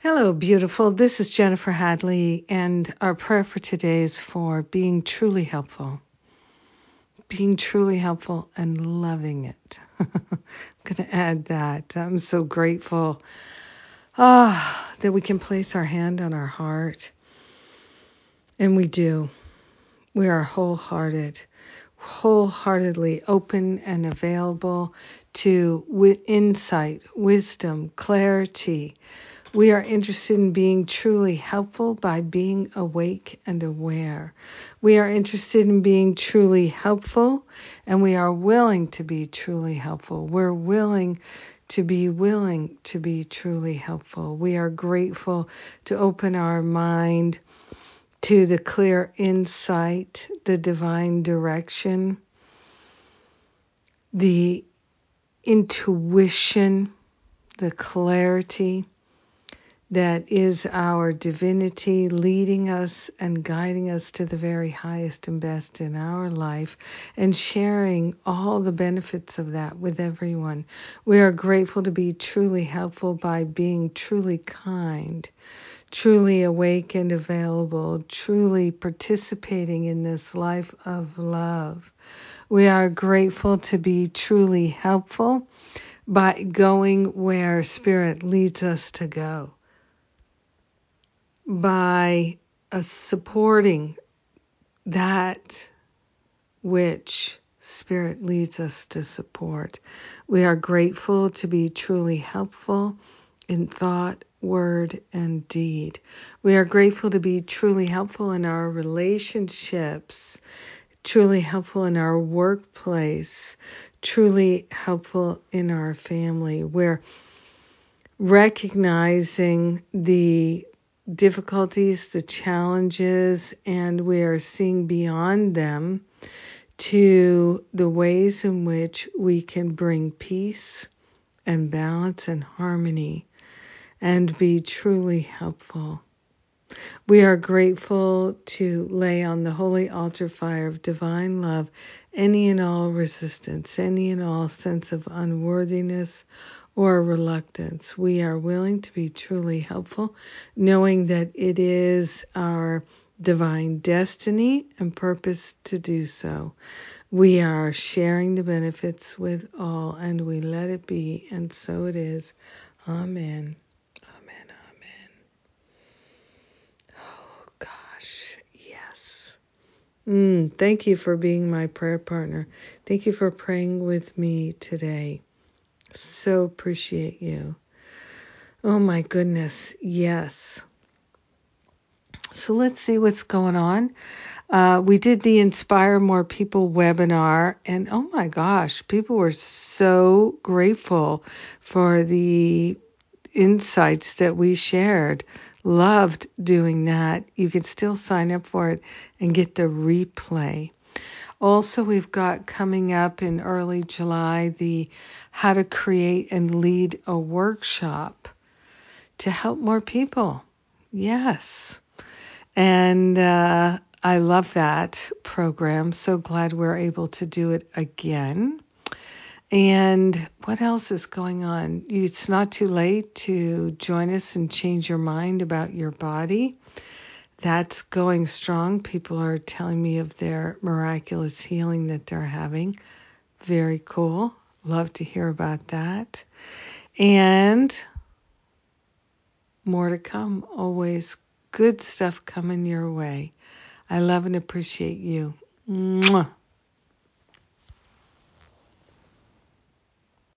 Hello, beautiful. This is Jennifer Hadley, and our prayer for today is for being truly helpful. Being truly helpful and loving it. I'm going to add that. I'm so grateful ah, that we can place our hand on our heart. And we do. We are wholehearted, wholeheartedly open and available to insight, wisdom, clarity we are interested in being truly helpful by being awake and aware. We are interested in being truly helpful and we are willing to be truly helpful. We're willing to be willing to be truly helpful. We are grateful to open our mind to the clear insight, the divine direction, the intuition, the clarity that is our divinity leading us and guiding us to the very highest and best in our life and sharing all the benefits of that with everyone. We are grateful to be truly helpful by being truly kind, truly awake and available, truly participating in this life of love. We are grateful to be truly helpful by going where Spirit leads us to go by uh, supporting that which Spirit leads us to support. We are grateful to be truly helpful in thought, word, and deed. We are grateful to be truly helpful in our relationships, truly helpful in our workplace, truly helpful in our family. We're recognizing the difficulties, the challenges, and we are seeing beyond them to the ways in which we can bring peace and balance and harmony and be truly helpful. We are grateful to lay on the holy altar fire of divine love any and all resistance, any and all sense of unworthiness or reluctance. We are willing to be truly helpful, knowing that it is our divine destiny and purpose to do so. We are sharing the benefits with all, and we let it be, and so it is. Amen. Amen. Amen. Oh, gosh. Yes. Mm, thank you for being my prayer partner. Thank you for praying with me today. So appreciate you. Oh my goodness, yes. So let's see what's going on. Uh, we did the Inspire More People webinar, and oh my gosh, people were so grateful for the insights that we shared. Loved doing that. You can still sign up for it and get the replay. Also, we've got coming up in early July the How to Create and Lead a Workshop to help more people. Yes. And uh, I love that program. So glad we're able to do it again. And what else is going on? It's not too late to join us and change your mind about your body that's going strong. People are telling me of their miraculous healing that they're having. Very cool. Love to hear about that. And more to come. Always good stuff coming your way. I love and appreciate you. Mwah.